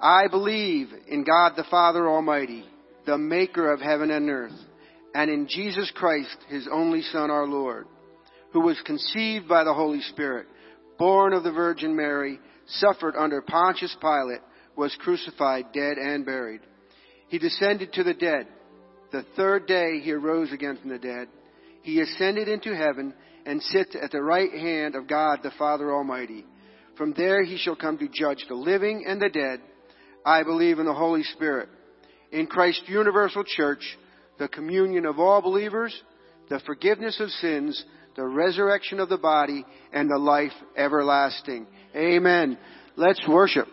I believe in God the Father Almighty, the maker of heaven and earth, and in Jesus Christ, his only Son, our Lord, who was conceived by the Holy Spirit, born of the Virgin Mary, suffered under Pontius Pilate, was crucified, dead, and buried. He descended to the dead. The third day he arose again from the dead. He ascended into heaven and sits at the right hand of God the Father Almighty. From there he shall come to judge the living and the dead. I believe in the Holy Spirit, in Christ's universal church, the communion of all believers, the forgiveness of sins, the resurrection of the body, and the life everlasting. Amen. Let's worship.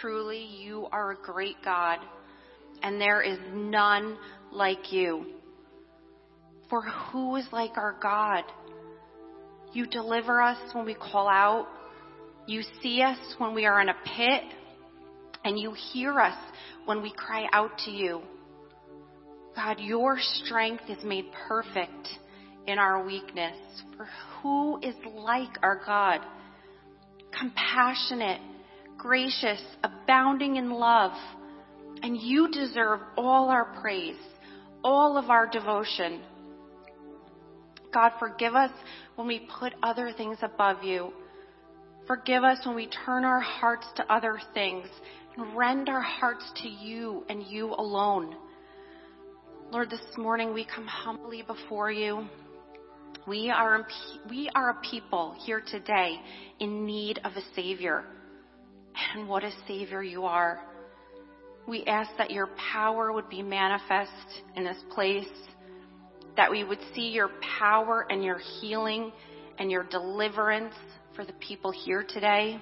Truly you are a great God and there is none like you. For who is like our God? You deliver us when we call out. You see us when we are in a pit and you hear us when we cry out to you. God, your strength is made perfect in our weakness. For who is like our God? Compassionate, gracious, abounding in love. And you deserve all our praise, all of our devotion. God, forgive us when we put other things above you. Forgive us when we turn our hearts to other things and rend our hearts to you and you alone. Lord, this morning we come humbly before you. We are, we are a people here today in need of a Savior. And what a Savior you are. We ask that your power would be manifest in this place, that we would see your power and your healing and your deliverance for the people here today,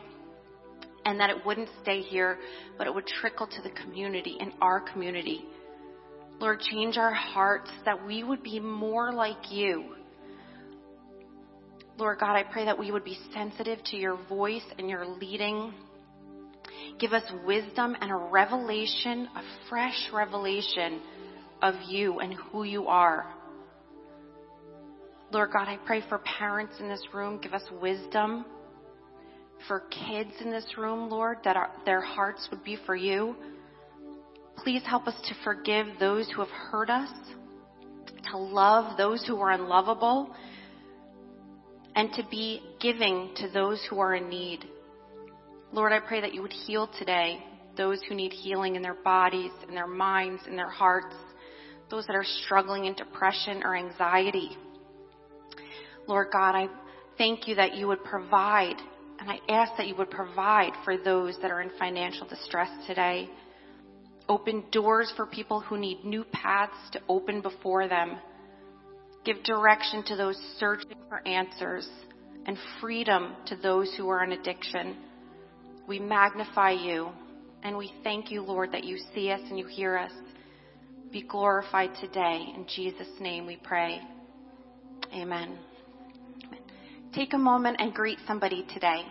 and that it wouldn't stay here, but it would trickle to the community, in our community. Lord, change our hearts that we would be more like you. Lord God, I pray that we would be sensitive to your voice and your leading. Give us wisdom and a revelation, a fresh revelation of you and who you are. Lord God, I pray for parents in this room. Give us wisdom. For kids in this room, Lord, that our, their hearts would be for you. Please help us to forgive those who have hurt us, to love those who are unlovable, and to be giving to those who are in need. Lord, I pray that you would heal today those who need healing in their bodies, in their minds, in their hearts, those that are struggling in depression or anxiety. Lord God, I thank you that you would provide, and I ask that you would provide for those that are in financial distress today. Open doors for people who need new paths to open before them. Give direction to those searching for answers and freedom to those who are in addiction. We magnify you and we thank you, Lord, that you see us and you hear us. Be glorified today. In Jesus' name we pray. Amen. Take a moment and greet somebody today.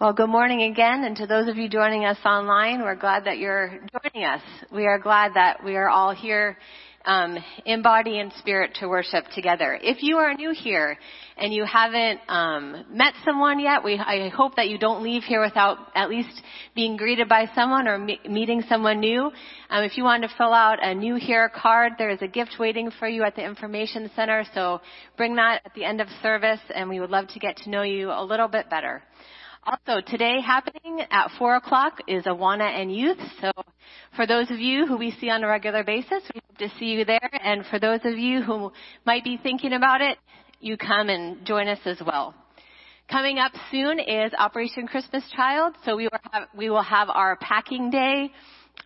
Well, good morning again, and to those of you joining us online, we're glad that you're joining us. We are glad that we are all here um, in body and spirit to worship together. If you are new here and you haven't um, met someone yet, we, I hope that you don't leave here without at least being greeted by someone or me- meeting someone new. Um, if you want to fill out a new here card, there is a gift waiting for you at the information center. So bring that at the end of service, and we would love to get to know you a little bit better. Also, today happening at 4 o'clock is Awana and Youth. So for those of you who we see on a regular basis, we hope to see you there. And for those of you who might be thinking about it, you come and join us as well. Coming up soon is Operation Christmas Child. So we will have, we will have our packing day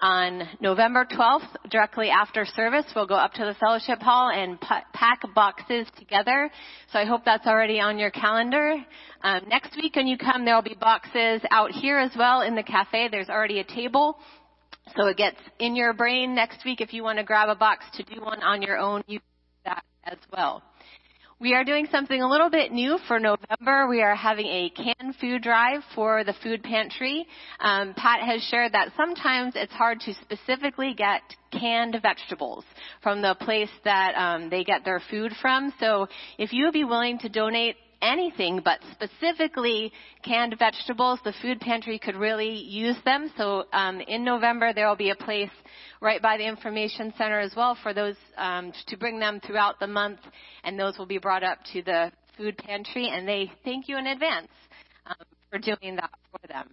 on November 12th, directly after service, we'll go up to the fellowship hall and pack boxes together. So I hope that's already on your calendar. Um, next week when you come, there will be boxes out here as well in the cafe. There's already a table. So it gets in your brain next week if you want to grab a box to do one on your own, you can do that as well. We are doing something a little bit new for November. We are having a canned food drive for the food pantry. Um, Pat has shared that sometimes it's hard to specifically get canned vegetables from the place that um, they get their food from. So if you would be willing to donate anything, but specifically canned vegetables, the food pantry could really use them. So um, in November there will be a place right by the information center as well for those um, to bring them throughout the month, and those will be brought up to the food pantry, and they thank you in advance um, for doing that for them.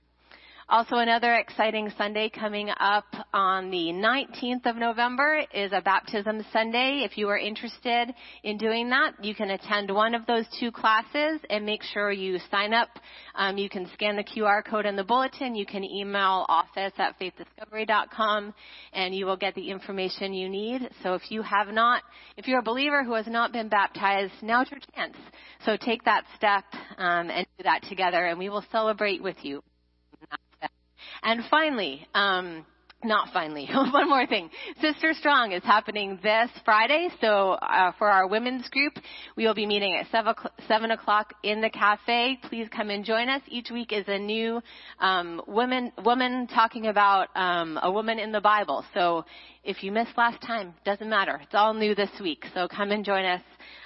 Also, another exciting Sunday coming up on the 19th of November is a baptism Sunday. If you are interested in doing that, you can attend one of those two classes and make sure you sign up. Um, you can scan the QR code in the bulletin. You can email office at faithdiscovery.com and you will get the information you need. So if you have not, if you're a believer who has not been baptized, now's your chance. So take that step um, and do that together and we will celebrate with you. And finally, um, not finally, one more thing. Sister Strong is happening this Friday. So uh, for our women's group, we will be meeting at seven o'clock in the cafe. Please come and join us. Each week is a new um, woman woman talking about um, a woman in the Bible. So if you missed last time, doesn't matter. It's all new this week. So come and join us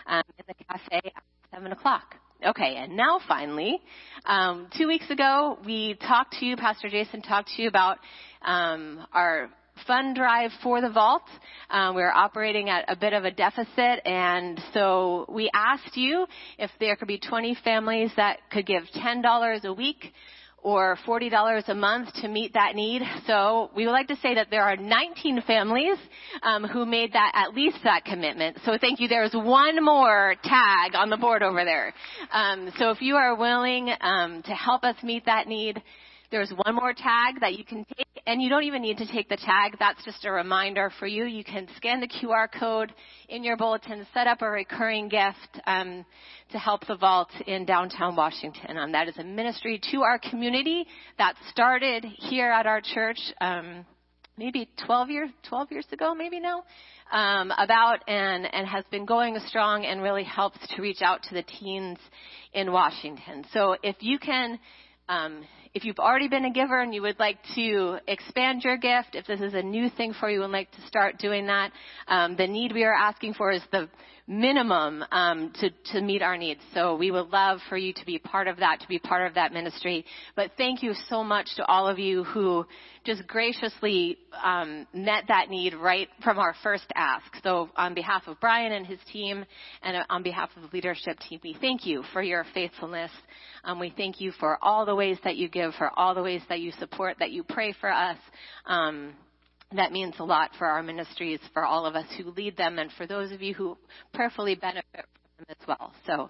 um, in the cafe at seven o'clock. Okay, and now finally, um, two weeks ago we talked to you, Pastor Jason talked to you about um, our fund drive for the vault. Um, we are operating at a bit of a deficit, and so we asked you if there could be 20 families that could give $10 a week or $40 a month to meet that need. So we would like to say that there are 19 families um, who made that at least that commitment. So thank you. There's one more tag on the board over there. Um, so if you are willing um, to help us meet that need, there's one more tag that you can take, and you don't even need to take the tag. That's just a reminder for you. You can scan the QR code in your bulletin, set up a recurring gift um, to help the vault in downtown Washington. Um, that is a ministry to our community that started here at our church. Um, maybe 12 years 12 years ago maybe now um, about and and has been going strong and really helps to reach out to the teens in Washington. So if you can um, if you've already been a giver and you would like to expand your gift, if this is a new thing for you and like to start doing that, um, the need we are asking for is the minimum um, to, to meet our needs. So we would love for you to be part of that, to be part of that ministry. But thank you so much to all of you who just graciously um, met that need right from our first ask. So on behalf of Brian and his team, and on behalf of the leadership team, we thank you for your faithfulness. Um, we thank you for all the ways that you give, for all the ways that you support, that you pray for us. Um, that means a lot for our ministries, for all of us who lead them, and for those of you who prayerfully benefit from them as well. So,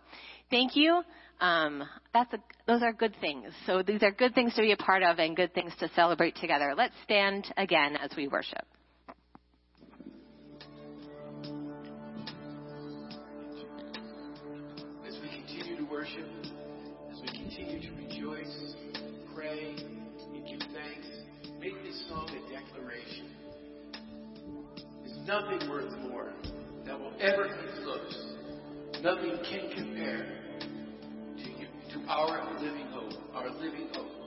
thank you. Um, that's a, those are good things. So these are good things to be a part of and good things to celebrate together. Let's stand again as we worship. As we continue to worship, as we continue to rejoice, song a declaration. There's nothing worth more that will ever come close. Nothing can compare to you, to our living hope, our living hope.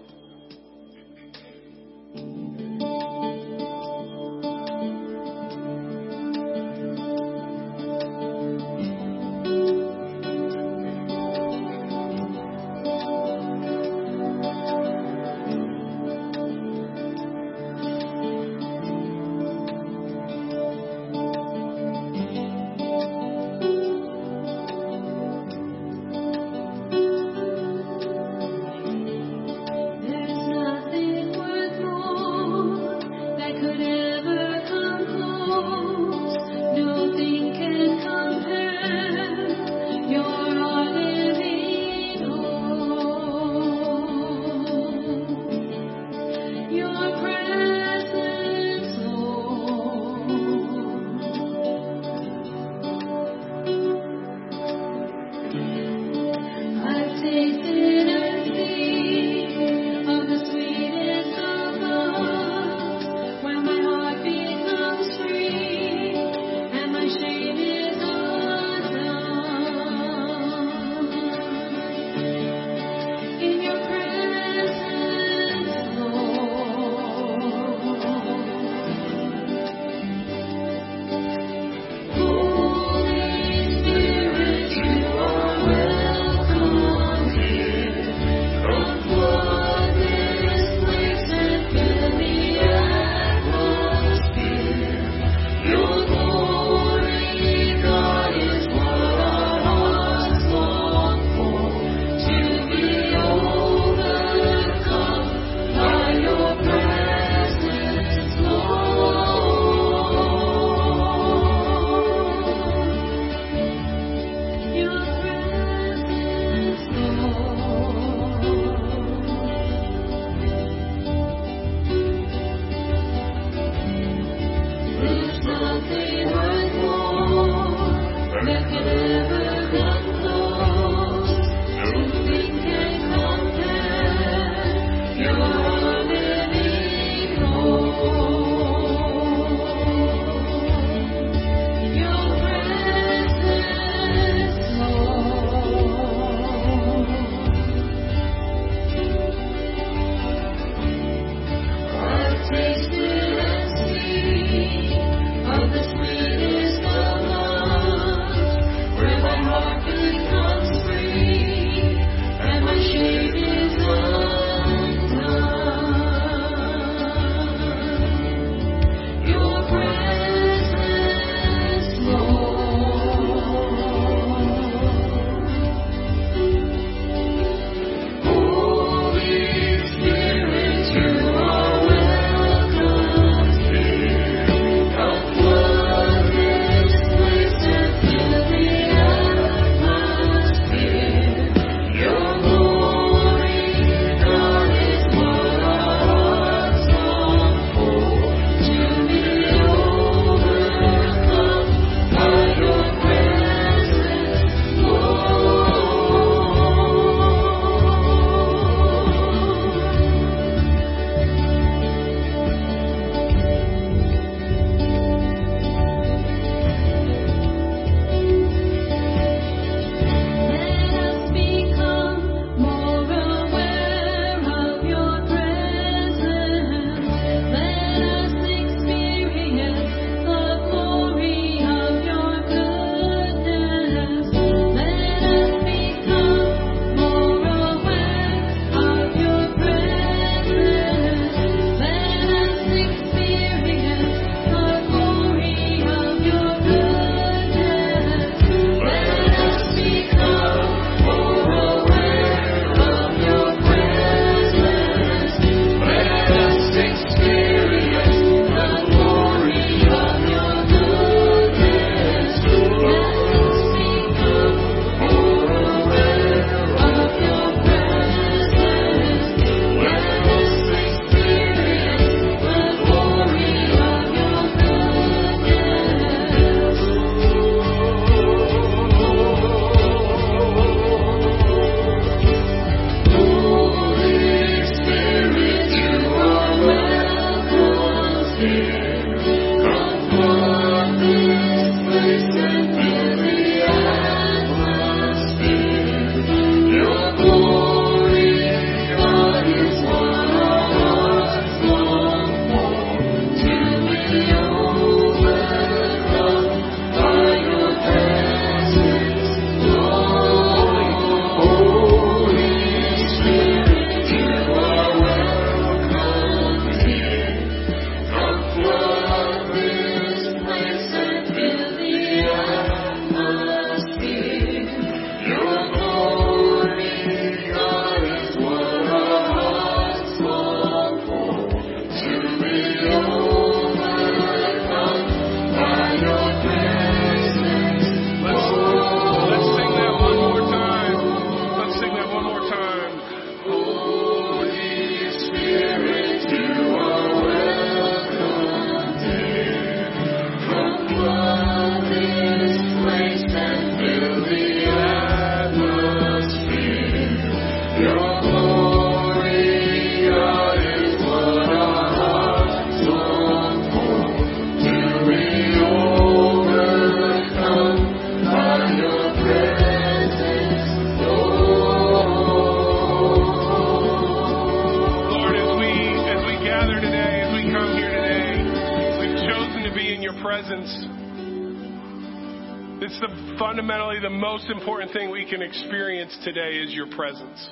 Important thing we can experience today is your presence.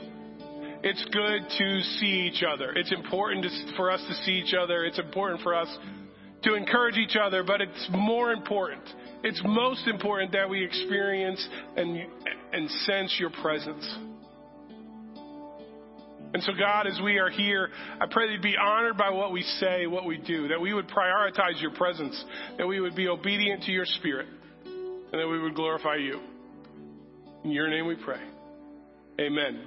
It's good to see each other. It's important to, for us to see each other. It's important for us to encourage each other, but it's more important. It's most important that we experience and, and sense your presence. And so, God, as we are here, I pray that you'd be honored by what we say, what we do, that we would prioritize your presence, that we would be obedient to your spirit, and that we would glorify you. In your name we pray. Amen.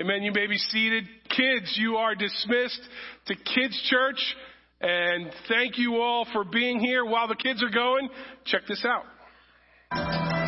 Amen. You may be seated. Kids, you are dismissed to Kids Church. And thank you all for being here while the kids are going. Check this out.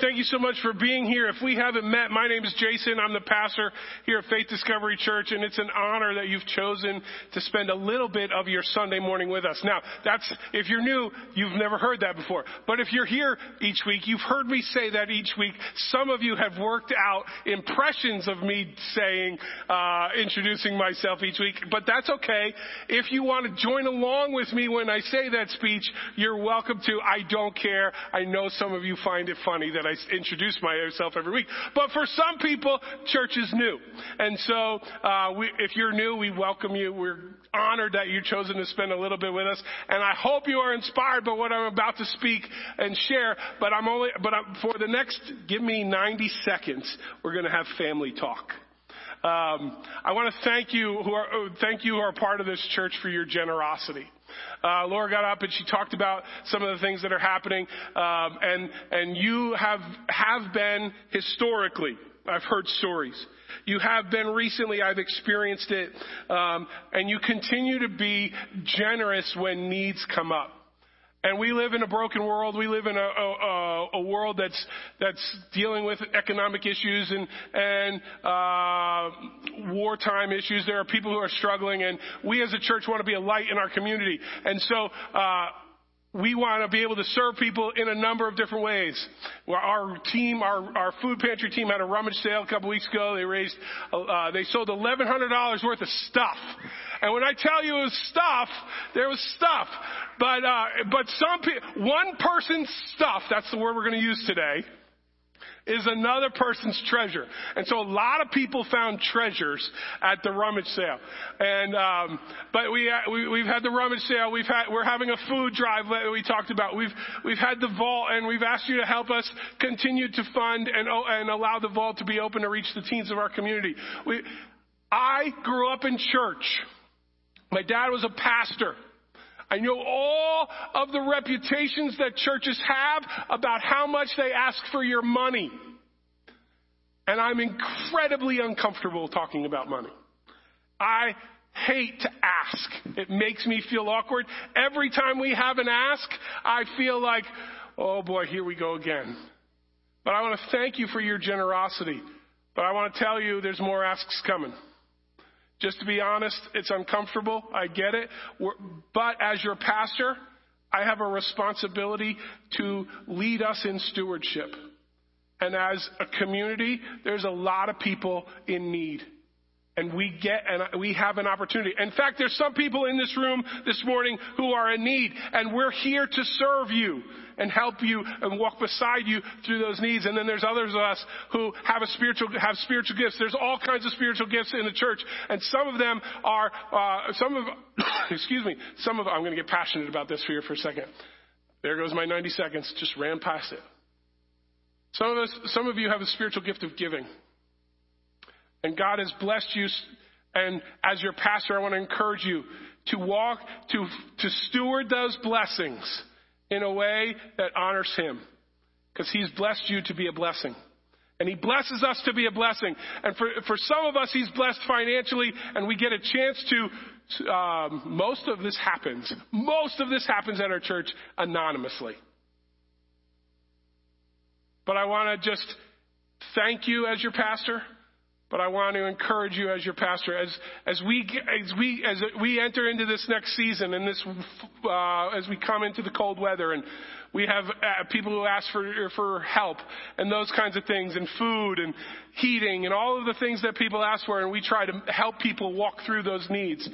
Thank you so much for being here. If we haven't met, my name is Jason. I'm the pastor here at Faith Discovery Church, and it's an honor that you've chosen to spend a little bit of your Sunday morning with us. Now, that's, if you're new, you've never heard that before. But if you're here each week, you've heard me say that each week. Some of you have worked out impressions of me saying, uh, introducing myself each week, but that's okay. If you want to join along with me when I say that speech, you're welcome to. I don't care. I know some of you find it funny that I introduce myself every week. But for some people, church is new. And so, uh, we, if you're new, we welcome you. We're honored that you've chosen to spend a little bit with us. And I hope you are inspired by what I'm about to speak and share. But I'm only, but I'm, for the next, give me 90 seconds, we're going to have family talk. Um, I want to thank you who are thank you who are part of this church for your generosity. Uh, Laura got up and she talked about some of the things that are happening, um, and and you have have been historically. I've heard stories. You have been recently. I've experienced it, um, and you continue to be generous when needs come up. And we live in a broken world. We live in a, a, a world that's that's dealing with economic issues and and uh, wartime issues. There are people who are struggling, and we as a church want to be a light in our community. And so. Uh, we want to be able to serve people in a number of different ways. Our team, our, our food pantry team had a rummage sale a couple weeks ago. They raised, uh, they sold $1,100 worth of stuff. And when I tell you it was stuff, there was stuff. But, uh, but some people, one person's stuff, that's the word we're going to use today, is another person's treasure. And so a lot of people found treasures at the rummage sale. And, um, but we, we, we've had the rummage sale. We've had, we're having a food drive that we talked about. We've, we've had the vault and we've asked you to help us continue to fund and, and allow the vault to be open to reach the teens of our community. We, I grew up in church. My dad was a pastor. I know all of the reputations that churches have about how much they ask for your money. And I'm incredibly uncomfortable talking about money. I hate to ask. It makes me feel awkward. Every time we have an ask, I feel like, oh boy, here we go again. But I want to thank you for your generosity. But I want to tell you there's more asks coming. Just to be honest, it's uncomfortable. I get it. We're, But as your pastor, I have a responsibility to lead us in stewardship. And as a community, there's a lot of people in need. And we get, and we have an opportunity. In fact, there's some people in this room this morning who are in need, and we're here to serve you and help you and walk beside you through those needs. And then there's others of us who have a spiritual, have spiritual gifts. There's all kinds of spiritual gifts in the church, and some of them are, uh, some of, excuse me, some of, I'm going to get passionate about this here for a second. There goes my 90 seconds. Just ran past it. Some of us, some of you have a spiritual gift of giving. And God has blessed you. And as your pastor, I want to encourage you to walk, to, to steward those blessings in a way that honors Him. Because He's blessed you to be a blessing. And He blesses us to be a blessing. And for, for some of us, He's blessed financially, and we get a chance to, um, most of this happens, most of this happens at our church anonymously. But I want to just thank you as your pastor. But I want to encourage you as your pastor, as, as we, as we, as we enter into this next season and this, uh, as we come into the cold weather and we have uh, people who ask for, for help and those kinds of things and food and heating and all of the things that people ask for and we try to help people walk through those needs.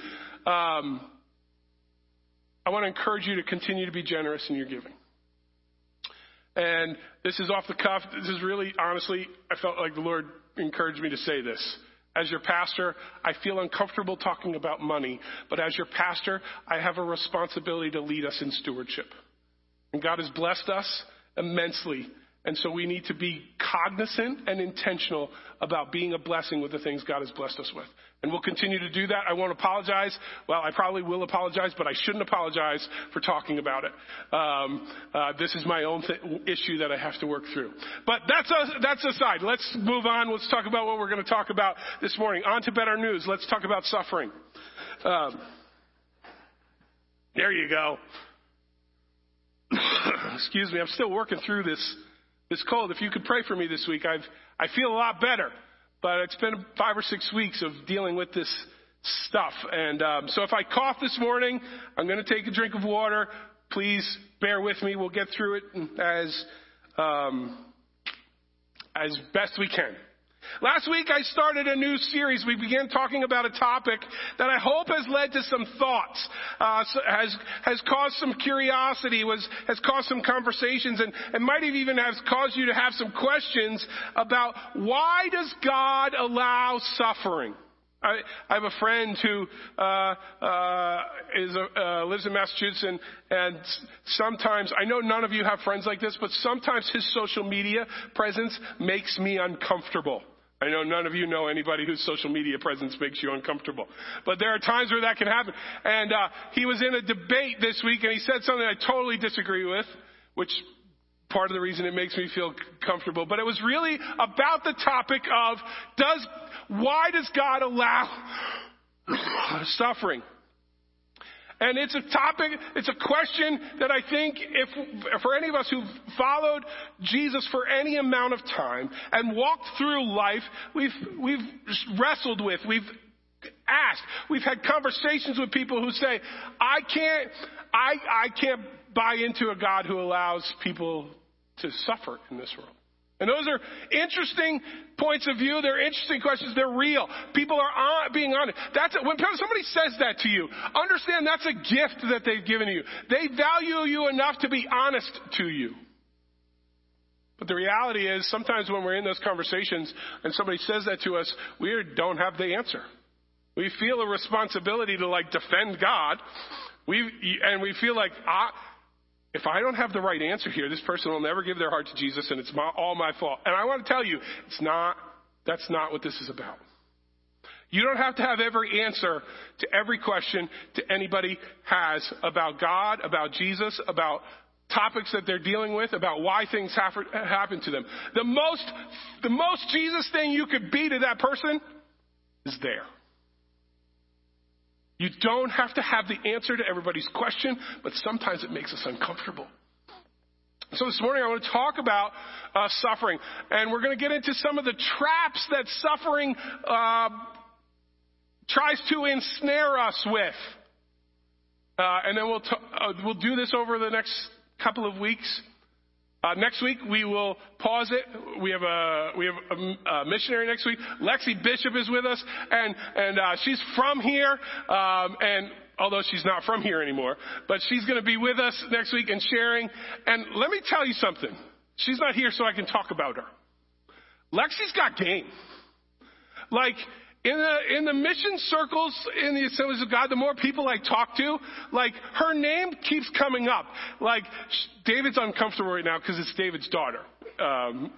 Um, I want to encourage you to continue to be generous in your giving. And this is off the cuff. This is really, honestly, I felt like the Lord encouraged me to say this. As your pastor, I feel uncomfortable talking about money, but as your pastor, I have a responsibility to lead us in stewardship. And God has blessed us immensely and so we need to be cognizant and intentional about being a blessing with the things God has blessed us with. And we'll continue to do that. I won't apologize. Well, I probably will apologize, but I shouldn't apologize for talking about it. Um, uh, this is my own th- issue that I have to work through. But that's, a, that's aside. Let's move on. Let's talk about what we're going to talk about this morning. On to better news. Let's talk about suffering. Um, there you go. Excuse me. I'm still working through this this cold. If you could pray for me this week, I've, I feel a lot better. But it's been five or six weeks of dealing with this stuff. And um, so if I cough this morning, I'm going to take a drink of water. Please bear with me. We'll get through it as um, as best we can. Last week I started a new series. We began talking about a topic that I hope has led to some thoughts, uh, has has caused some curiosity, was has caused some conversations, and, and might have even have caused you to have some questions about why does God allow suffering? I, I have a friend who uh, uh, is a, uh, lives in Massachusetts, and, and sometimes I know none of you have friends like this, but sometimes his social media presence makes me uncomfortable. I know none of you know anybody whose social media presence makes you uncomfortable. But there are times where that can happen. And uh, he was in a debate this week and he said something I totally disagree with, which part of the reason it makes me feel comfortable. But it was really about the topic of does why does God allow suffering? And it's a topic, it's a question that I think if, for any of us who've followed Jesus for any amount of time and walked through life, we've, we've wrestled with, we've asked, we've had conversations with people who say, I can't, I, I can't buy into a God who allows people to suffer in this world. And those are interesting points of view. They're interesting questions. They're real. People are being honest. That's when somebody says that to you. Understand that's a gift that they've given you. They value you enough to be honest to you. But the reality is, sometimes when we're in those conversations and somebody says that to us, we don't have the answer. We feel a responsibility to like defend God. We and we feel like ah, if I don't have the right answer here, this person will never give their heart to Jesus and it's my, all my fault. And I want to tell you, it's not, that's not what this is about. You don't have to have every answer to every question to anybody has about God, about Jesus, about topics that they're dealing with, about why things happen to them. The most, the most Jesus thing you could be to that person is there. You don't have to have the answer to everybody's question, but sometimes it makes us uncomfortable. So this morning I want to talk about uh, suffering, and we're going to get into some of the traps that suffering uh, tries to ensnare us with. Uh, and then we'll, t- uh, we'll do this over the next couple of weeks. Uh, next week we will pause it. We have a we have a, a missionary next week. Lexi Bishop is with us, and and uh, she's from here. Um, and although she's not from here anymore, but she's going to be with us next week and sharing. And let me tell you something. She's not here so I can talk about her. Lexi's got game. Like in the in the mission circles in the assemblies of God, the more people I talk to, like her name keeps coming up. Like David's uncomfortable right now because it's David's daughter. Um,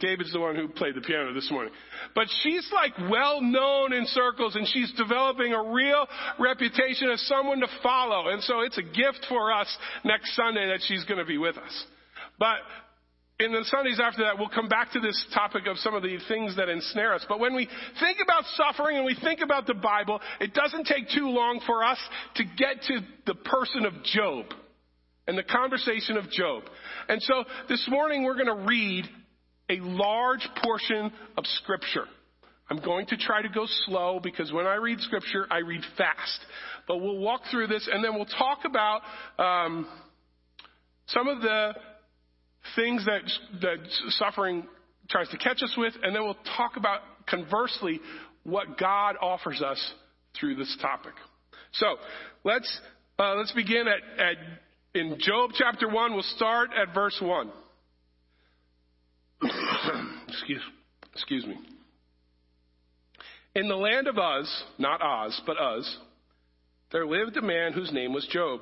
David's the one who played the piano this morning, but she's like well known in circles, and she's developing a real reputation as someone to follow. And so it's a gift for us next Sunday that she's going to be with us. But in the Sundays after that, we'll come back to this topic of some of the things that ensnare us. But when we think about suffering and we think about the Bible, it doesn't take too long for us to get to the person of Job and the conversation of Job. And so this morning we're going to read a large portion of Scripture. I'm going to try to go slow because when I read Scripture, I read fast. But we'll walk through this and then we'll talk about um, some of the things that, that suffering tries to catch us with, and then we'll talk about conversely what God offers us through this topic. So let's uh, let's begin at, at in Job chapter one. We'll start at verse one. excuse excuse me. In the land of Uz, not Oz, but Uz, there lived a man whose name was Job.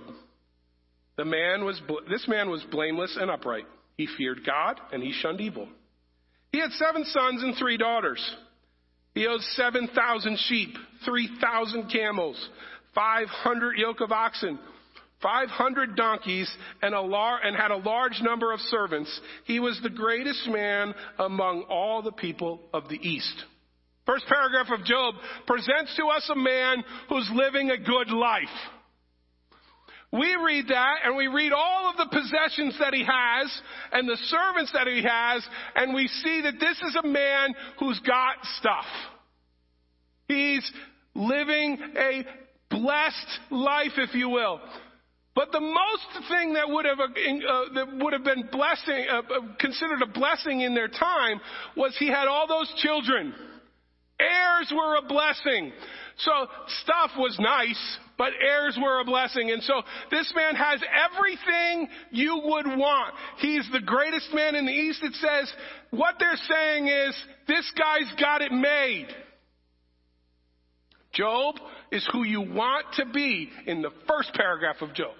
The man was this man was blameless and upright he feared God and he shunned evil. He had seven sons and three daughters. He owned 7,000 sheep, 3,000 camels, 500 yoke of oxen, 500 donkeys, and, lar- and had a large number of servants. He was the greatest man among all the people of the East. First paragraph of Job presents to us a man who's living a good life. We read that and we read all of the possessions that he has and the servants that he has, and we see that this is a man who's got stuff. He's living a blessed life, if you will. But the most thing that would have, uh, that would have been blessing, uh, uh, considered a blessing in their time was he had all those children. Heirs were a blessing. So stuff was nice, but heirs were a blessing. And so this man has everything you would want. He's the greatest man in the East. It says, what they're saying is, this guy's got it made. Job is who you want to be in the first paragraph of Job.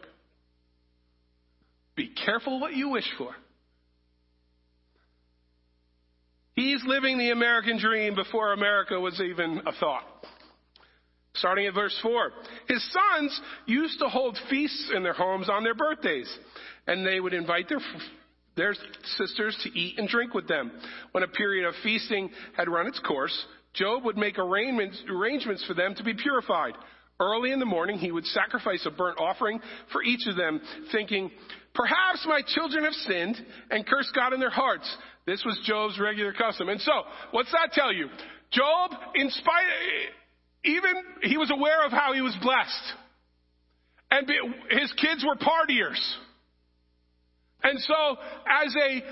Be careful what you wish for. He's living the American dream before America was even a thought. Starting at verse 4. His sons used to hold feasts in their homes on their birthdays, and they would invite their, their sisters to eat and drink with them. When a period of feasting had run its course, Job would make arrangements, arrangements for them to be purified. Early in the morning, he would sacrifice a burnt offering for each of them, thinking, Perhaps my children have sinned and cursed God in their hearts. This was Job's regular custom. And so, what's that tell you? Job, in spite, even he was aware of how he was blessed. And his kids were partiers. And so as a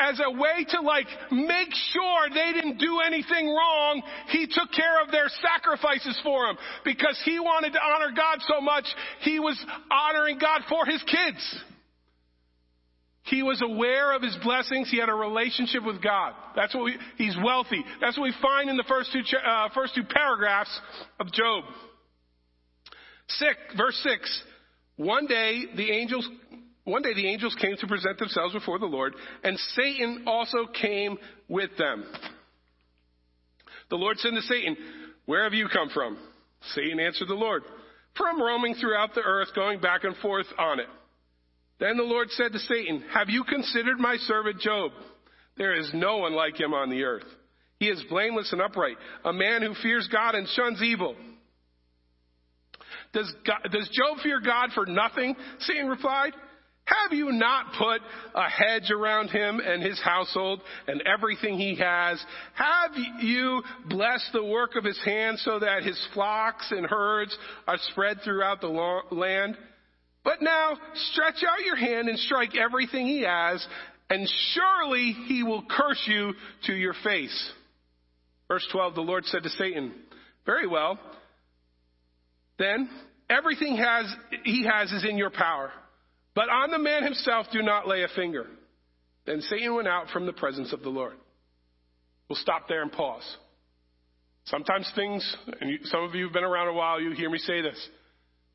as a way to like make sure they didn't do anything wrong, he took care of their sacrifices for them because he wanted to honor God so much, he was honoring God for his kids. He was aware of his blessings. He had a relationship with God. That's what we, he's wealthy. That's what we find in the first two, uh, first two paragraphs of Job. Six, verse six. One day the angels, one day the angels came to present themselves before the Lord, and Satan also came with them. The Lord said to Satan, Where have you come from? Satan answered the Lord, From roaming throughout the earth, going back and forth on it. Then the Lord said to Satan, Have you considered my servant Job? There is no one like him on the earth. He is blameless and upright, a man who fears God and shuns evil. Does, God, does Job fear God for nothing? Satan replied. Have you not put a hedge around him and his household and everything he has? Have you blessed the work of his hands so that his flocks and herds are spread throughout the land? But now stretch out your hand and strike everything he has, and surely he will curse you to your face. Verse 12, the Lord said to Satan, Very well. Then everything has, he has is in your power. But on the man himself do not lay a finger. Then Satan went out from the presence of the Lord. We'll stop there and pause. Sometimes things, and some of you have been around a while, you hear me say this.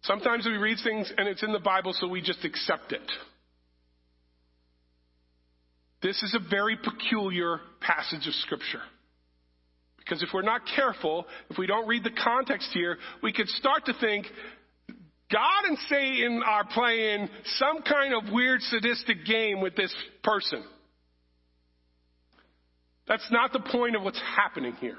Sometimes we read things and it's in the Bible, so we just accept it. This is a very peculiar passage of Scripture. Because if we're not careful, if we don't read the context here, we could start to think God and Satan are playing some kind of weird sadistic game with this person. That's not the point of what's happening here.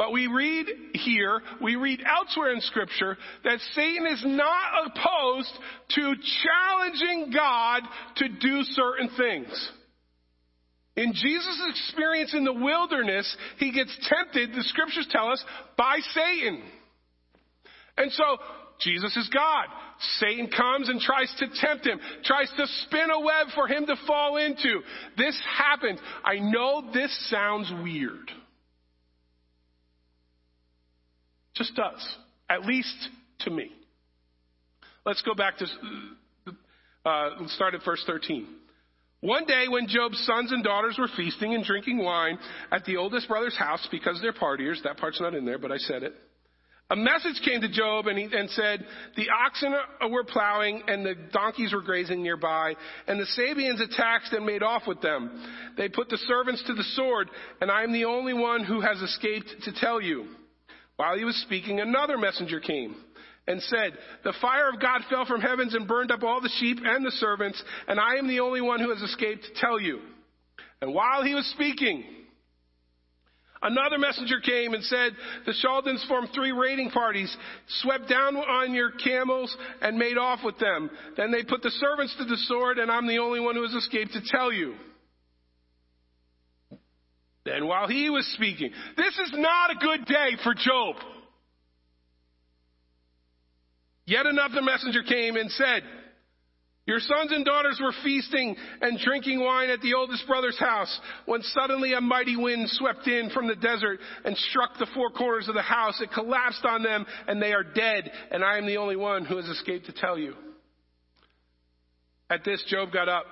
But we read here, we read elsewhere in Scripture that Satan is not opposed to challenging God to do certain things. In Jesus' experience in the wilderness, he gets tempted, the Scriptures tell us, by Satan. And so, Jesus is God. Satan comes and tries to tempt him, tries to spin a web for him to fall into. This happened. I know this sounds weird. Just does. At least to me. Let's go back to, uh, let's start at verse 13. One day when Job's sons and daughters were feasting and drinking wine at the oldest brother's house because they're partiers, that part's not in there, but I said it. A message came to Job and, he, and said, The oxen were plowing and the donkeys were grazing nearby, and the Sabeans attacked and made off with them. They put the servants to the sword, and I am the only one who has escaped to tell you. While he was speaking, another messenger came and said, The fire of God fell from heavens and burned up all the sheep and the servants, and I am the only one who has escaped to tell you. And while he was speaking, Another messenger came and said, The Chaldeans formed three raiding parties, swept down on your camels, and made off with them. Then they put the servants to the sword, and I'm the only one who has escaped to tell you. Then while he was speaking, this is not a good day for Job. Yet another messenger came and said, your sons and daughters were feasting and drinking wine at the oldest brother's house when suddenly a mighty wind swept in from the desert and struck the four corners of the house. It collapsed on them and they are dead, and I am the only one who has escaped to tell you. At this, Job got up,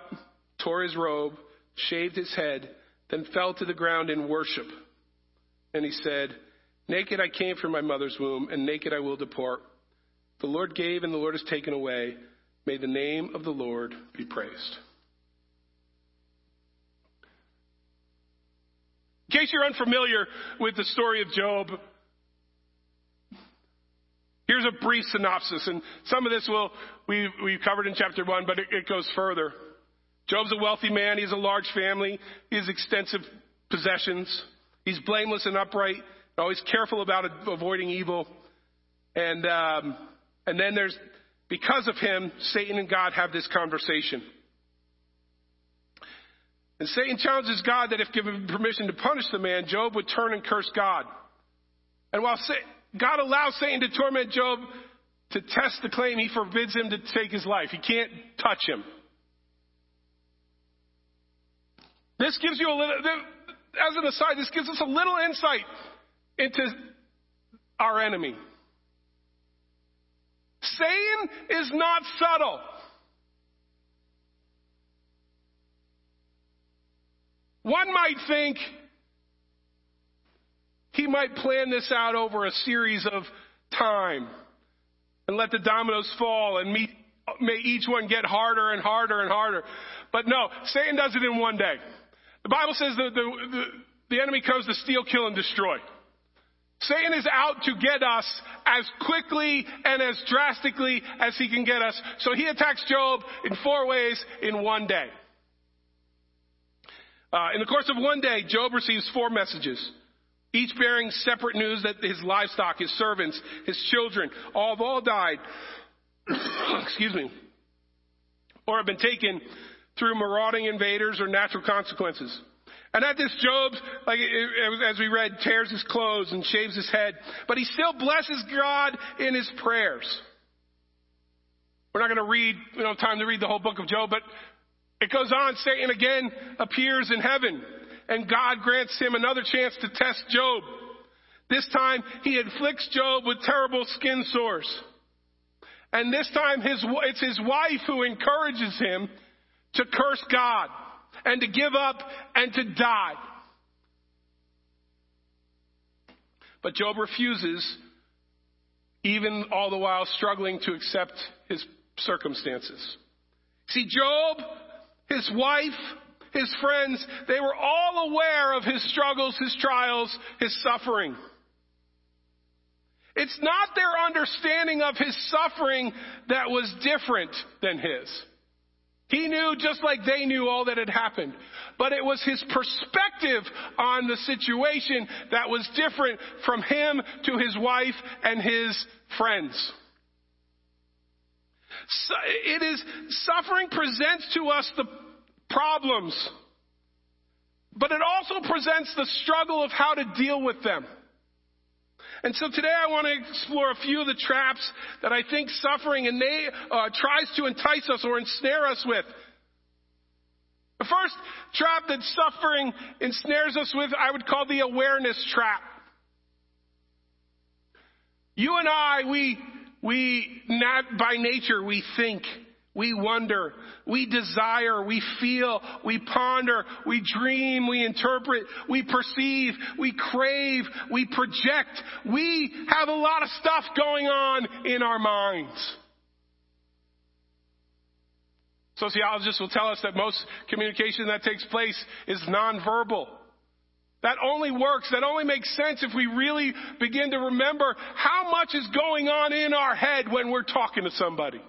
tore his robe, shaved his head, then fell to the ground in worship. And he said, Naked I came from my mother's womb, and naked I will depart. The Lord gave, and the Lord has taken away. May the name of the Lord be praised. In case you're unfamiliar with the story of Job, here's a brief synopsis, and some of this will we we covered in chapter one, but it, it goes further. Job's a wealthy man. He has a large family. He has extensive possessions. He's blameless and upright, always careful about avoiding evil. And um, and then there's because of him, Satan and God have this conversation. And Satan challenges God that if given permission to punish the man, Job would turn and curse God. And while God allows Satan to torment Job to test the claim, he forbids him to take his life. He can't touch him. This gives you a little, as an aside, this gives us a little insight into our enemy. Satan is not subtle. One might think he might plan this out over a series of time and let the dominoes fall and meet, may each one get harder and harder and harder. But no, Satan does it in one day. The Bible says that the, the, the enemy comes to steal, kill, and destroy. Satan is out to get us as quickly and as drastically as he can get us. So he attacks Job in four ways in one day. Uh, in the course of one day, Job receives four messages, each bearing separate news that his livestock, his servants, his children, all have all died. excuse me. Or have been taken through marauding invaders or natural consequences. And at this, Job, like as we read, tears his clothes and shaves his head, but he still blesses God in his prayers. We're not going to read, we don't have time to read the whole book of Job, but It goes on, Satan again appears in heaven, and God grants him another chance to test Job. This time, he inflicts Job with terrible skin sores. And this time, his, it's his wife who encourages him to curse God and to give up and to die. But Job refuses, even all the while struggling to accept his circumstances. See, Job, his wife, his friends, they were all aware of his struggles, his trials, his suffering. It's not their understanding of his suffering that was different than his. He knew just like they knew all that had happened. But it was his perspective on the situation that was different from him to his wife and his friends. So it is, suffering presents to us the problems, but it also presents the struggle of how to deal with them. And so today I want to explore a few of the traps that I think suffering and they uh, tries to entice us or ensnare us with. The first trap that suffering ensnares us with, I would call the awareness trap. You and I, we, we, not by nature, we think. We wonder, we desire, we feel, we ponder, we dream, we interpret, we perceive, we crave, we project. We have a lot of stuff going on in our minds. Sociologists will tell us that most communication that takes place is nonverbal. That only works, that only makes sense if we really begin to remember how much is going on in our head when we're talking to somebody.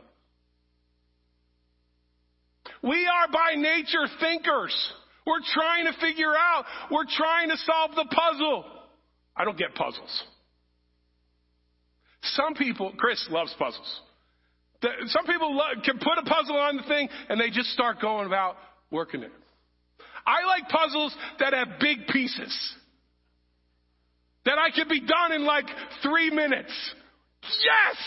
We are by nature thinkers. We're trying to figure out, we're trying to solve the puzzle. I don't get puzzles. Some people, Chris loves puzzles. Some people can put a puzzle on the thing and they just start going about working it. I like puzzles that have big pieces. That I can be done in like three minutes. Yes!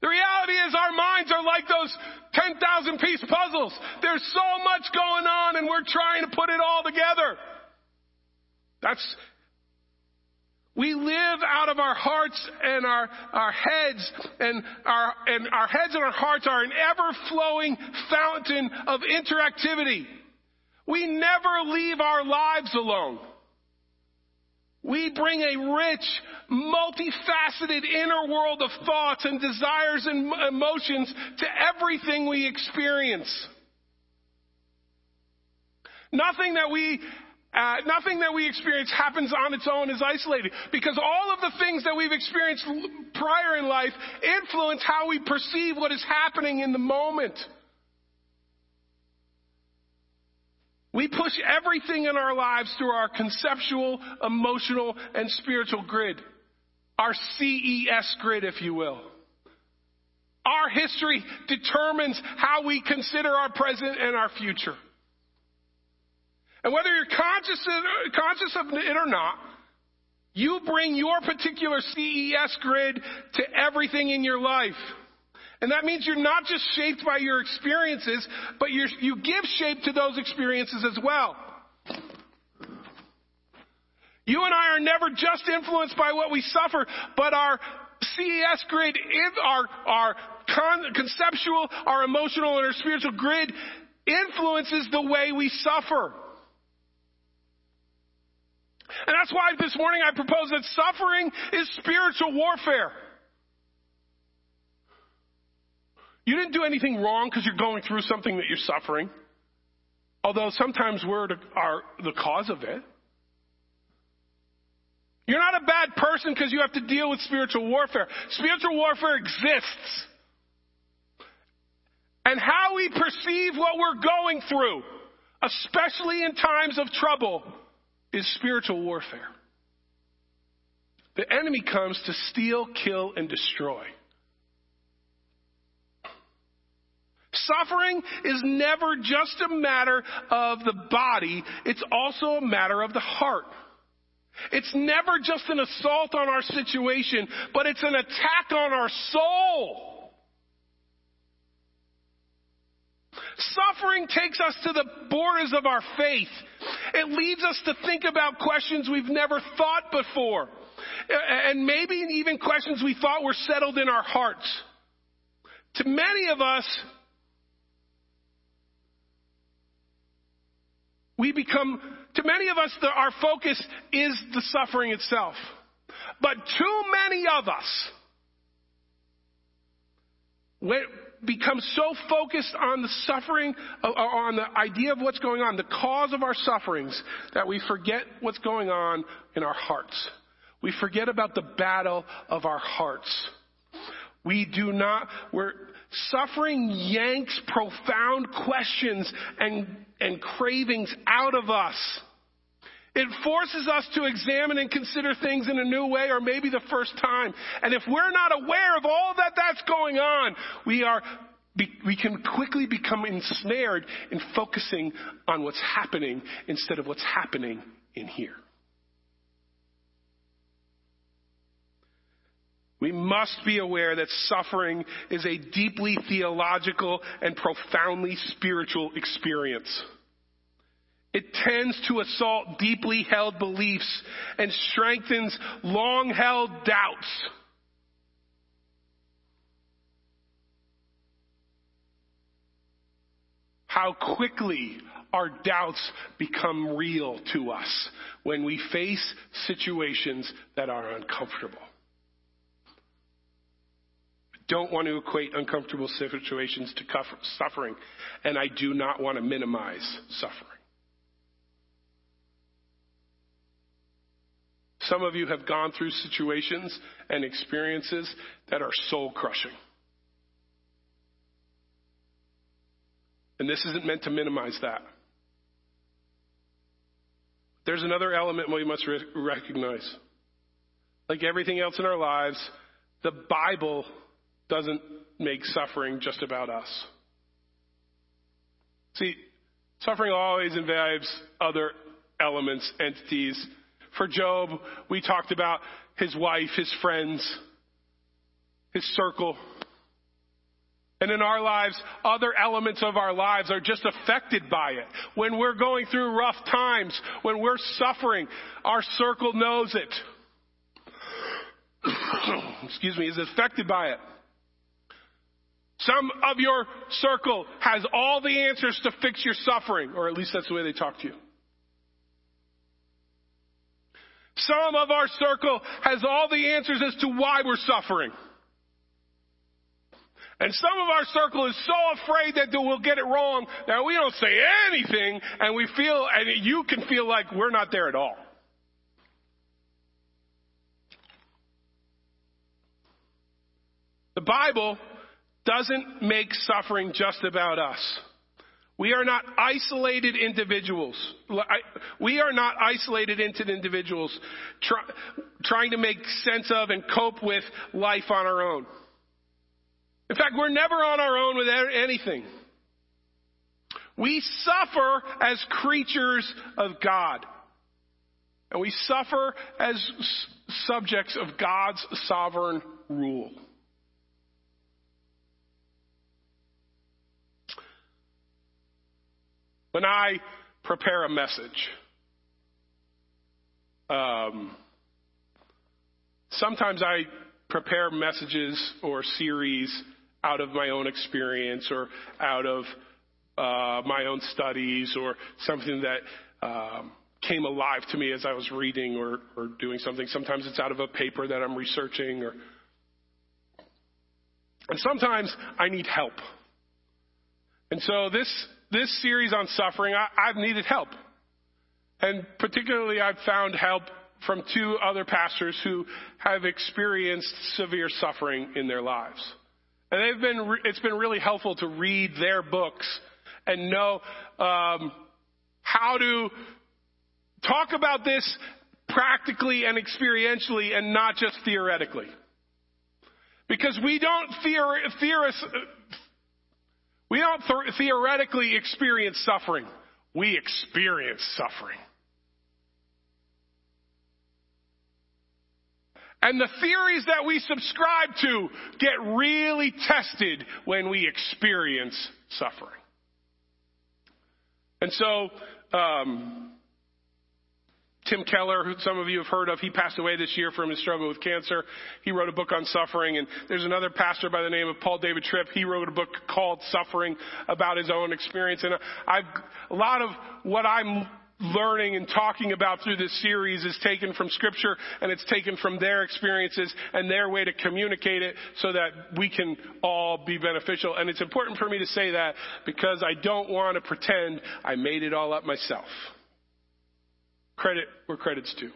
The reality is our minds are like those 10,000 piece puzzles. There's so much going on and we're trying to put it all together. That's, we live out of our hearts and our, our heads and our, and our heads and our hearts are an ever flowing fountain of interactivity. We never leave our lives alone. We bring a rich, multifaceted inner world of thoughts and desires and emotions to everything we experience. Nothing that we uh, nothing that we experience happens on its own is isolated because all of the things that we've experienced prior in life influence how we perceive what is happening in the moment. We push everything in our lives through our conceptual, emotional, and spiritual grid. Our CES grid, if you will. Our history determines how we consider our present and our future. And whether you're conscious of, conscious of it or not, you bring your particular CES grid to everything in your life. And that means you're not just shaped by your experiences, but you give shape to those experiences as well. You and I are never just influenced by what we suffer, but our CES grid, our, our con- conceptual, our emotional, and our spiritual grid influences the way we suffer. And that's why this morning I propose that suffering is spiritual warfare. You didn't do anything wrong because you're going through something that you're suffering. Although sometimes we're the, are the cause of it. You're not a bad person because you have to deal with spiritual warfare. Spiritual warfare exists. And how we perceive what we're going through, especially in times of trouble, is spiritual warfare. The enemy comes to steal, kill, and destroy. Suffering is never just a matter of the body, it's also a matter of the heart. It's never just an assault on our situation, but it's an attack on our soul. Suffering takes us to the borders of our faith. It leads us to think about questions we've never thought before. And maybe even questions we thought were settled in our hearts. To many of us, we become, to many of us, the, our focus is the suffering itself. But too many of us become so focused on the suffering, on the idea of what's going on, the cause of our sufferings, that we forget what's going on in our hearts. We forget about the battle of our hearts. We do not, we're, suffering yanks profound questions and, and cravings out of us. It forces us to examine and consider things in a new way or maybe the first time. And if we're not aware of all that that's going on, we are we can quickly become ensnared in focusing on what's happening instead of what's happening in here. We must be aware that suffering is a deeply theological and profoundly spiritual experience. It tends to assault deeply held beliefs and strengthens long held doubts. How quickly our doubts become real to us when we face situations that are uncomfortable don't want to equate uncomfortable situations to suffering, and I do not want to minimize suffering. Some of you have gone through situations and experiences that are soul crushing. And this isn't meant to minimize that. There's another element we must re- recognize. Like everything else in our lives, the Bible doesn't make suffering just about us. See, suffering always involves other elements, entities. For Job, we talked about his wife, his friends, his circle. And in our lives, other elements of our lives are just affected by it. When we're going through rough times, when we're suffering, our circle knows it. Excuse me, is affected by it. Some of your circle has all the answers to fix your suffering, or at least that's the way they talk to you. Some of our circle has all the answers as to why we're suffering. And some of our circle is so afraid that we'll get it wrong that we don't say anything and we feel, and you can feel like we're not there at all. The Bible doesn't make suffering just about us. We are not isolated individuals. We are not isolated into individuals try, trying to make sense of and cope with life on our own. In fact, we're never on our own with anything. We suffer as creatures of God. And we suffer as subjects of God's sovereign rule. When I prepare a message, um, sometimes I prepare messages or series out of my own experience or out of uh, my own studies or something that um, came alive to me as I was reading or, or doing something. Sometimes it's out of a paper that I'm researching or and sometimes I need help. And so this this series on suffering, I, I've needed help. And particularly, I've found help from two other pastors who have experienced severe suffering in their lives. And they've been, it's been really helpful to read their books and know um, how to talk about this practically and experientially and not just theoretically. Because we don't theor- we don't th- theoretically experience suffering. We experience suffering. And the theories that we subscribe to get really tested when we experience suffering. And so, um, Tim Keller, who some of you have heard of, he passed away this year from his struggle with cancer. He wrote a book on suffering. And there's another pastor by the name of Paul David Tripp. He wrote a book called Suffering about his own experience. And I've, a lot of what I'm learning and talking about through this series is taken from scripture and it's taken from their experiences and their way to communicate it so that we can all be beneficial. And it's important for me to say that because I don't want to pretend I made it all up myself. Credit where credit's due.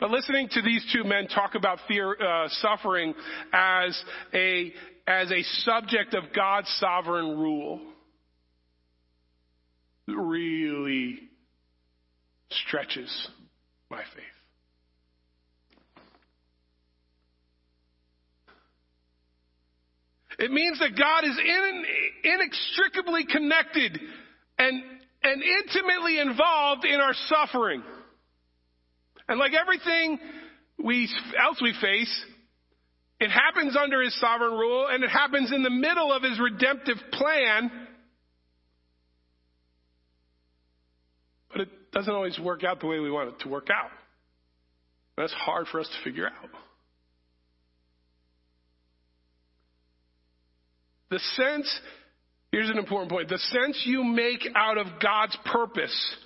But listening to these two men talk about fear, uh, suffering as a, as a subject of God's sovereign rule really stretches my faith. It means that God is in, inextricably connected and, and intimately involved in our suffering. And like everything we, else we face, it happens under His sovereign rule and it happens in the middle of His redemptive plan. But it doesn't always work out the way we want it to work out. That's hard for us to figure out. The sense, here's an important point the sense you make out of God's purpose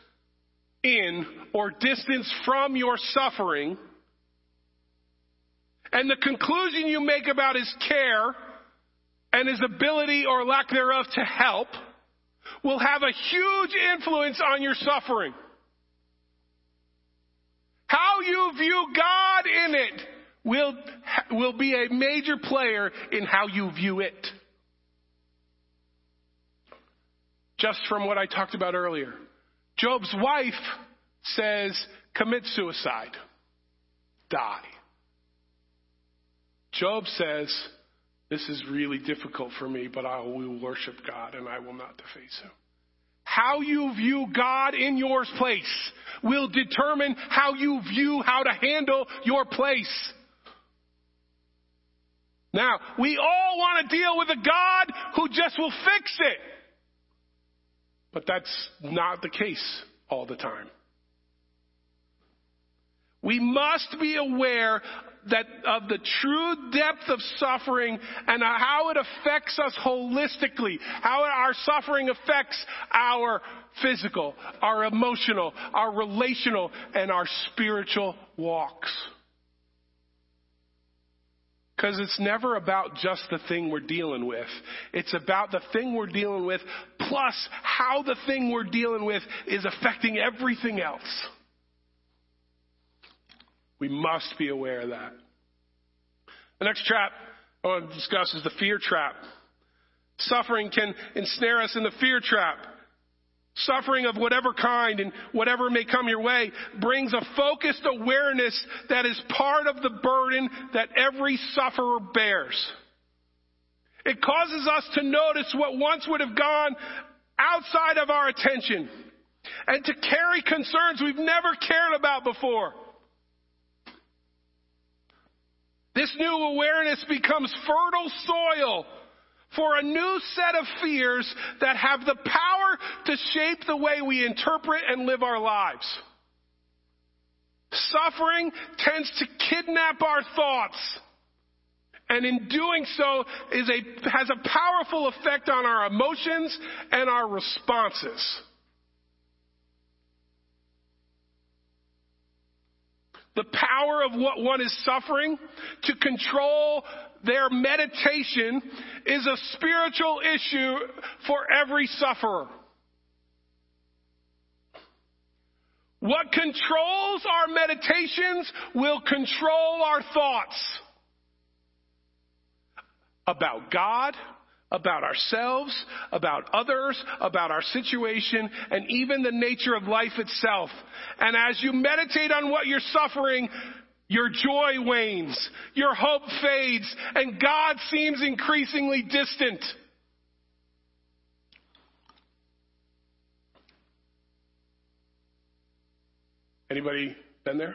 in or distance from your suffering, and the conclusion you make about His care and His ability or lack thereof to help will have a huge influence on your suffering. How you view God in it will, will be a major player in how you view it. Just from what I talked about earlier. Job's wife says, commit suicide. Die. Job says, this is really difficult for me, but I will worship God and I will not deface him. How you view God in your place will determine how you view how to handle your place. Now, we all want to deal with a God who just will fix it. But that's not the case all the time. We must be aware that of the true depth of suffering and how it affects us holistically, how our suffering affects our physical, our emotional, our relational, and our spiritual walks. Because it's never about just the thing we're dealing with. It's about the thing we're dealing with plus how the thing we're dealing with is affecting everything else. We must be aware of that. The next trap I want to discuss is the fear trap. Suffering can ensnare us in the fear trap. Suffering of whatever kind and whatever may come your way brings a focused awareness that is part of the burden that every sufferer bears. It causes us to notice what once would have gone outside of our attention and to carry concerns we've never cared about before. This new awareness becomes fertile soil for a new set of fears that have the power to shape the way we interpret and live our lives. Suffering tends to kidnap our thoughts. And in doing so is a, has a powerful effect on our emotions and our responses. the power of what one is suffering to control their meditation is a spiritual issue for every sufferer. What controls our meditations will control our thoughts about God, about ourselves, about others, about our situation, and even the nature of life itself. And as you meditate on what you're suffering, your joy wanes, your hope fades, and God seems increasingly distant. Anybody been there?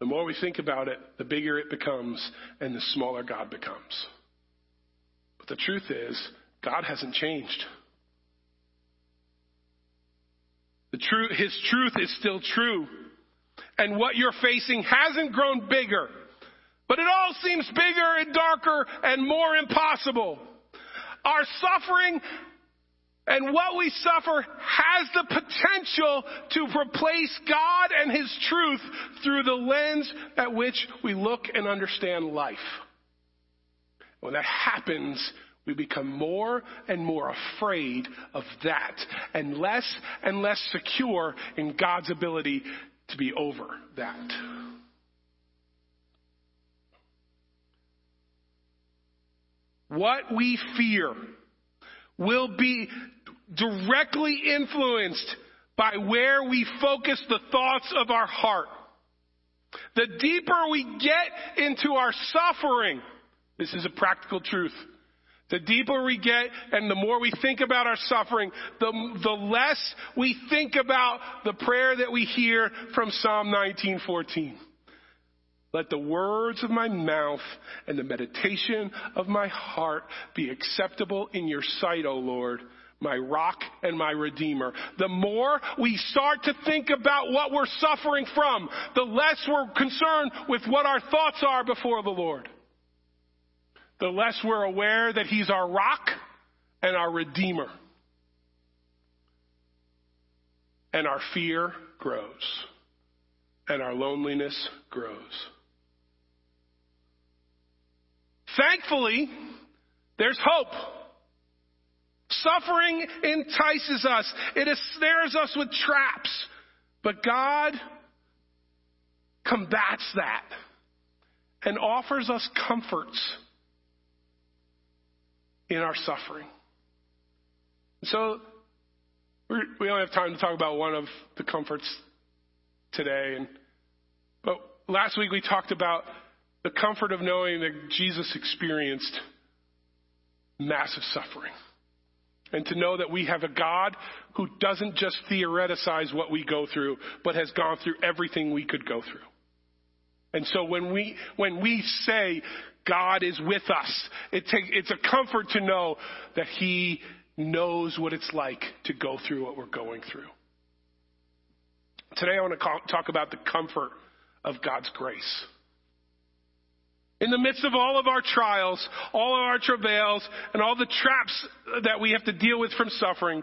The more we think about it, the bigger it becomes and the smaller God becomes. But the truth is, God hasn't changed. The truth, his truth is still true. And what you're facing hasn't grown bigger. But it all seems bigger and darker and more impossible. Our suffering and what we suffer has the potential to replace God and His truth through the lens at which we look and understand life. When that happens, we become more and more afraid of that and less and less secure in God's ability to be over that. What we fear will be directly influenced by where we focus the thoughts of our heart. The deeper we get into our suffering, this is a practical truth. The deeper we get and the more we think about our suffering, the, the less we think about the prayer that we hear from Psalm 1914. Let the words of my mouth and the meditation of my heart be acceptable in your sight, O Lord, my rock and my redeemer. The more we start to think about what we're suffering from, the less we're concerned with what our thoughts are before the Lord. The less we're aware that He's our rock and our redeemer. And our fear grows. And our loneliness grows. Thankfully, there's hope. Suffering entices us. It snares us with traps. But God combats that and offers us comforts in our suffering. So, we only have time to talk about one of the comforts today. And, but last week we talked about the comfort of knowing that Jesus experienced massive suffering. And to know that we have a God who doesn't just theoreticize what we go through, but has gone through everything we could go through. And so when we, when we say God is with us, it take, it's a comfort to know that He knows what it's like to go through what we're going through. Today I want to talk about the comfort of God's grace. In the midst of all of our trials, all of our travails, and all the traps that we have to deal with from suffering,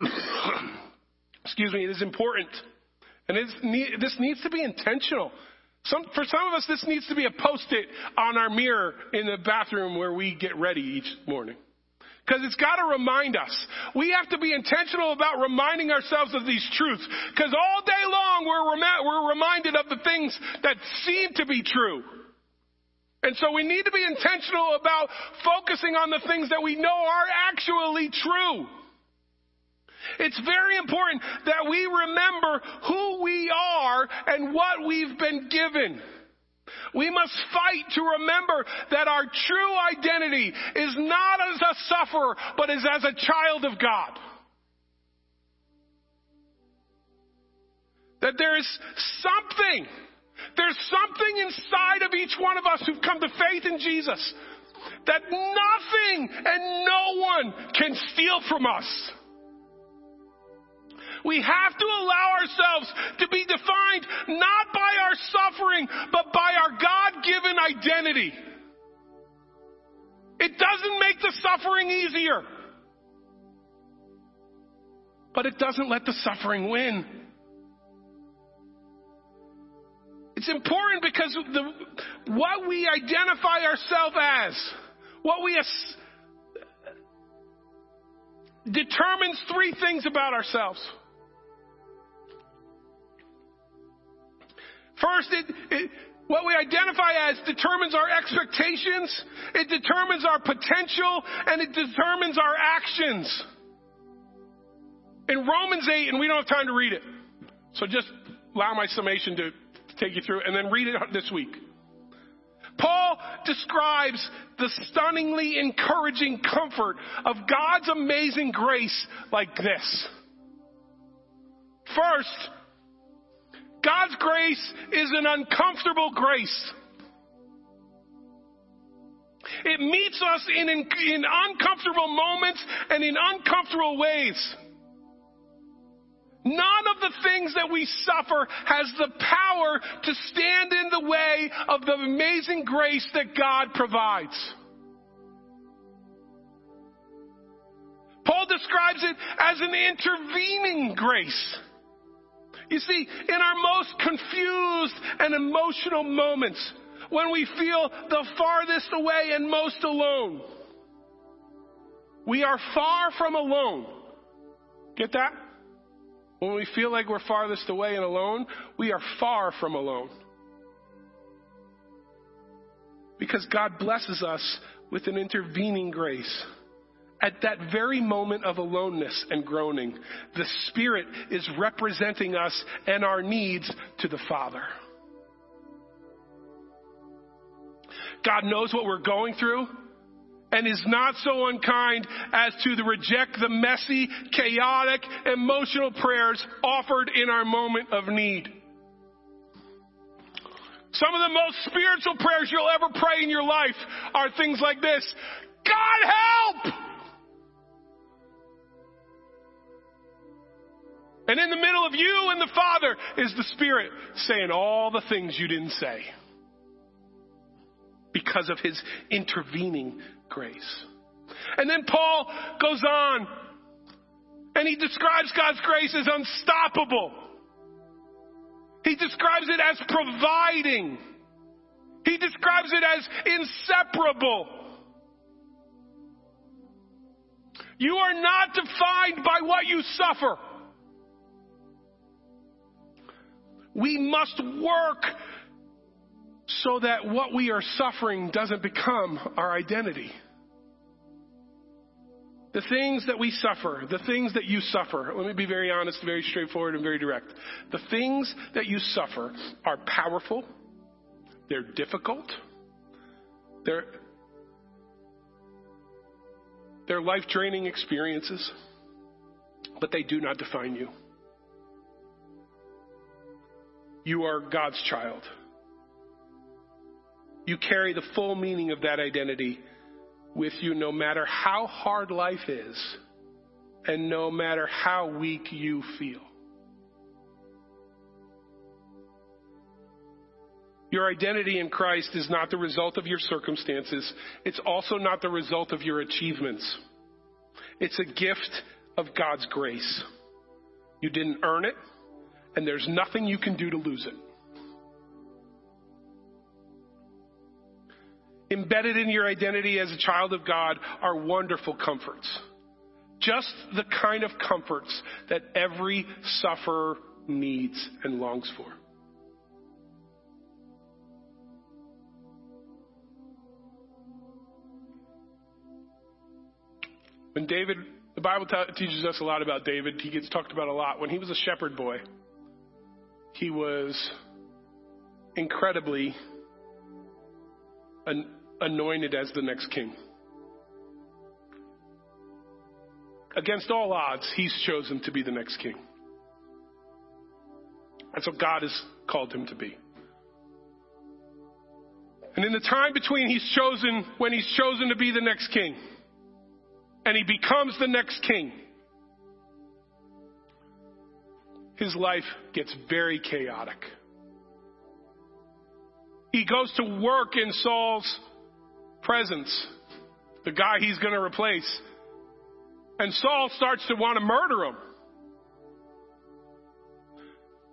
excuse me, it is important. And this needs to be intentional. Some, for some of us, this needs to be a post-it on our mirror in the bathroom where we get ready each morning. Because it's got to remind us. We have to be intentional about reminding ourselves of these truths. Because all day long we're, rem- we're reminded of the things that seem to be true. And so we need to be intentional about focusing on the things that we know are actually true. It's very important that we remember who we are and what we've been given. We must fight to remember that our true identity is not as a sufferer, but is as a child of God. That there is something, there's something inside of each one of us who've come to faith in Jesus that nothing and no one can steal from us. We have to allow ourselves to be defined not by our suffering, but by our God given identity. It doesn't make the suffering easier, but it doesn't let the suffering win. It's important because the, what we identify ourselves as, what we as, determines three things about ourselves. First, it, it, what we identify as determines our expectations, it determines our potential, and it determines our actions. In Romans 8, and we don't have time to read it, so just allow my summation to, to take you through, and then read it this week. Paul describes the stunningly encouraging comfort of God's amazing grace like this. First, God's grace is an uncomfortable grace. It meets us in, in, in, uncomfortable moments and in uncomfortable ways. None of the things that we suffer has the power to stand in the way of the amazing grace that God provides. Paul describes it as an intervening grace. You see, in our most confused and emotional moments, when we feel the farthest away and most alone, we are far from alone. Get that? When we feel like we're farthest away and alone, we are far from alone. Because God blesses us with an intervening grace. At that very moment of aloneness and groaning, the Spirit is representing us and our needs to the Father. God knows what we're going through and is not so unkind as to reject the messy, chaotic, emotional prayers offered in our moment of need. Some of the most spiritual prayers you'll ever pray in your life are things like this God help! And in the middle of you and the Father is the Spirit saying all the things you didn't say because of his intervening grace. And then Paul goes on and he describes God's grace as unstoppable. He describes it as providing. He describes it as inseparable. You are not defined by what you suffer. We must work so that what we are suffering doesn't become our identity. The things that we suffer, the things that you suffer, let me be very honest, very straightforward, and very direct. The things that you suffer are powerful, they're difficult, they're, they're life draining experiences, but they do not define you. You are God's child. You carry the full meaning of that identity with you no matter how hard life is and no matter how weak you feel. Your identity in Christ is not the result of your circumstances. It's also not the result of your achievements. It's a gift of God's grace. You didn't earn it and there's nothing you can do to lose it. Embedded in your identity as a child of God are wonderful comforts. Just the kind of comforts that every sufferer needs and longs for. When David, the Bible t- teaches us a lot about David, he gets talked about a lot. When he was a shepherd boy, he was incredibly an, anointed as the next king. Against all odds, he's chosen to be the next king. That's what God has called him to be. And in the time between he's chosen, when he's chosen to be the next king, and he becomes the next king, his life gets very chaotic. He goes to work in Saul's presence, the guy he's going to replace. And Saul starts to want to murder him.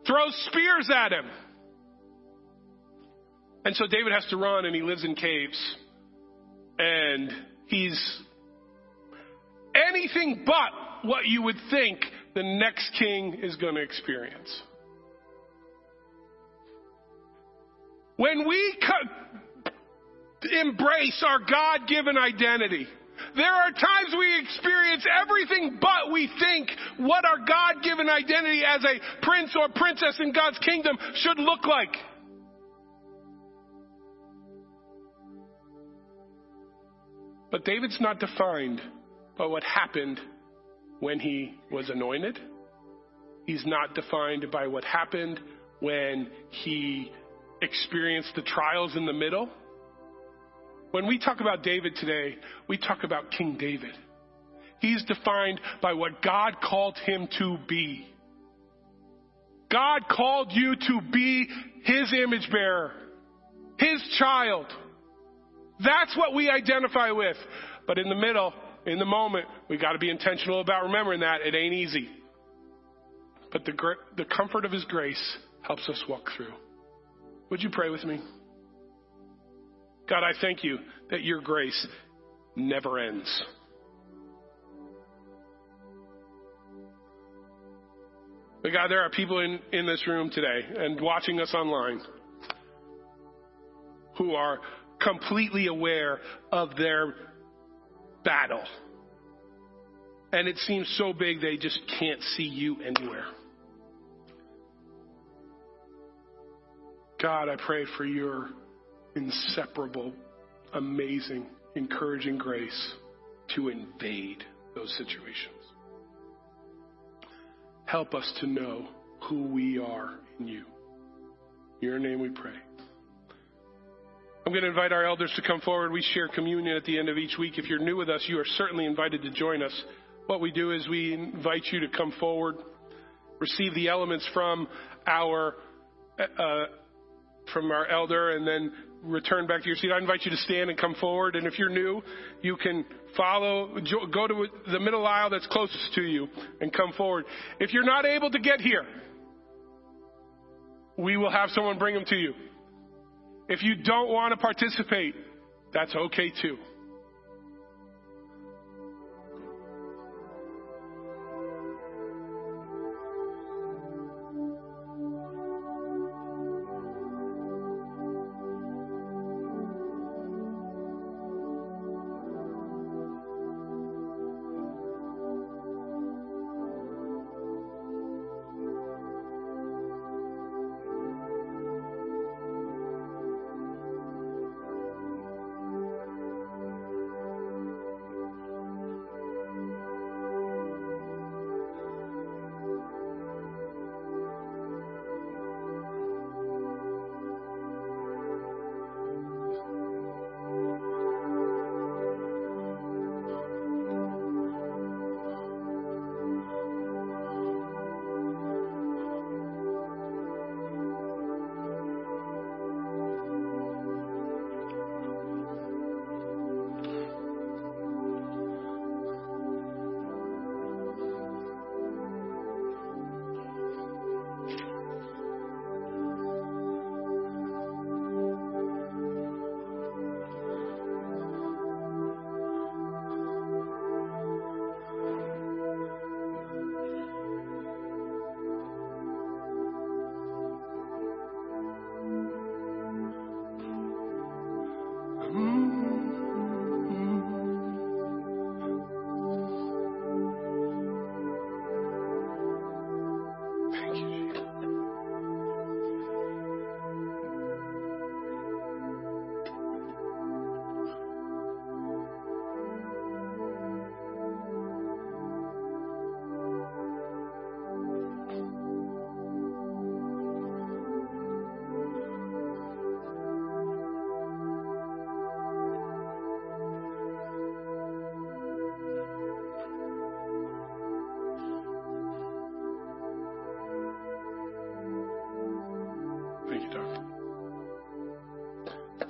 Throws spears at him. And so David has to run and he lives in caves. And he's anything but what you would think the next king is going to experience. When we co- embrace our God given identity, there are times we experience everything but we think what our God given identity as a prince or princess in God's kingdom should look like. But David's not defined by what happened when he was anointed. He's not defined by what happened when he experienced the trials in the middle. When we talk about David today, we talk about King David. He's defined by what God called him to be. God called you to be His image bearer, His child. That's what we identify with. But in the middle, in the moment, we got to be intentional about remembering that. It ain't easy. But the, the comfort of His grace helps us walk through. Would you pray with me? God, I thank you that your grace never ends. But God, there are people in, in this room today and watching us online who are completely aware of their battle. And it seems so big they just can't see you anywhere. God, I pray for your inseparable, amazing, encouraging grace to invade those situations. Help us to know who we are in you. In your name we pray. I'm going to invite our elders to come forward. We share communion at the end of each week. If you're new with us, you are certainly invited to join us. What we do is we invite you to come forward, receive the elements from our uh, from our elder, and then return back to your seat. I invite you to stand and come forward. And if you're new, you can follow, go to the middle aisle that's closest to you and come forward. If you're not able to get here, we will have someone bring them to you. If you don't want to participate, that's okay too.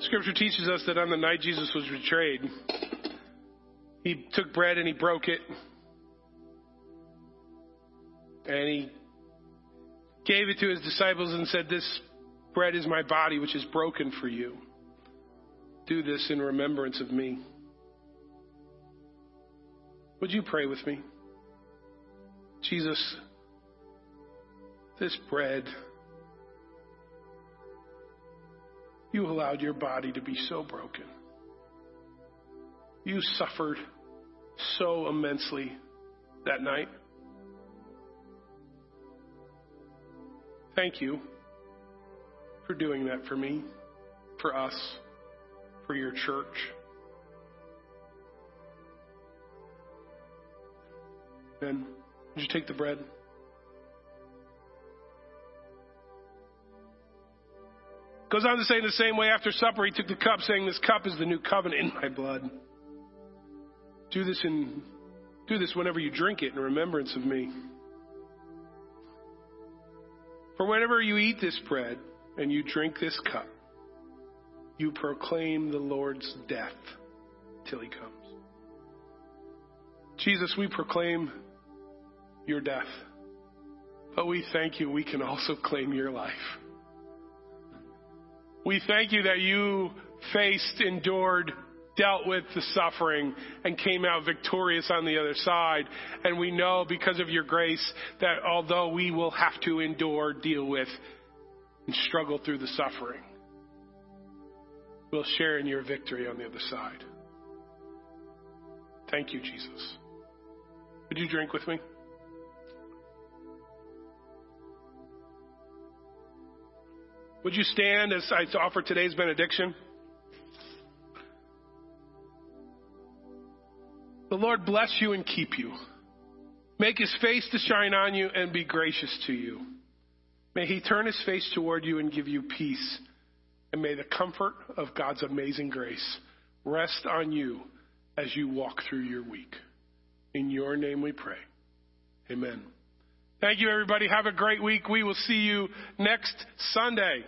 Scripture teaches us that on the night Jesus was betrayed, he took bread and he broke it. And he gave it to his disciples and said, This bread is my body, which is broken for you. Do this in remembrance of me. Would you pray with me? Jesus, this bread, you allowed your body to be so broken. You suffered so immensely that night. Thank you for doing that for me, for us, for your church. Ben, would you take the bread? Goes on to say in the same way after supper, he took the cup, saying, This cup is the new covenant in my blood. Do this in do this whenever you drink it in remembrance of me. For whenever you eat this bread and you drink this cup, you proclaim the Lord's death till he comes. Jesus, we proclaim your death, but we thank you we can also claim your life. We thank you that you faced, endured, dealt with the suffering and came out victorious on the other side. And we know because of your grace that although we will have to endure, deal with, and struggle through the suffering, we'll share in your victory on the other side. Thank you, Jesus. Would you drink with me? Would you stand as I offer today's benediction? The Lord bless you and keep you. Make his face to shine on you and be gracious to you. May he turn his face toward you and give you peace. And may the comfort of God's amazing grace rest on you as you walk through your week. In your name we pray. Amen. Thank you, everybody. Have a great week. We will see you next Sunday.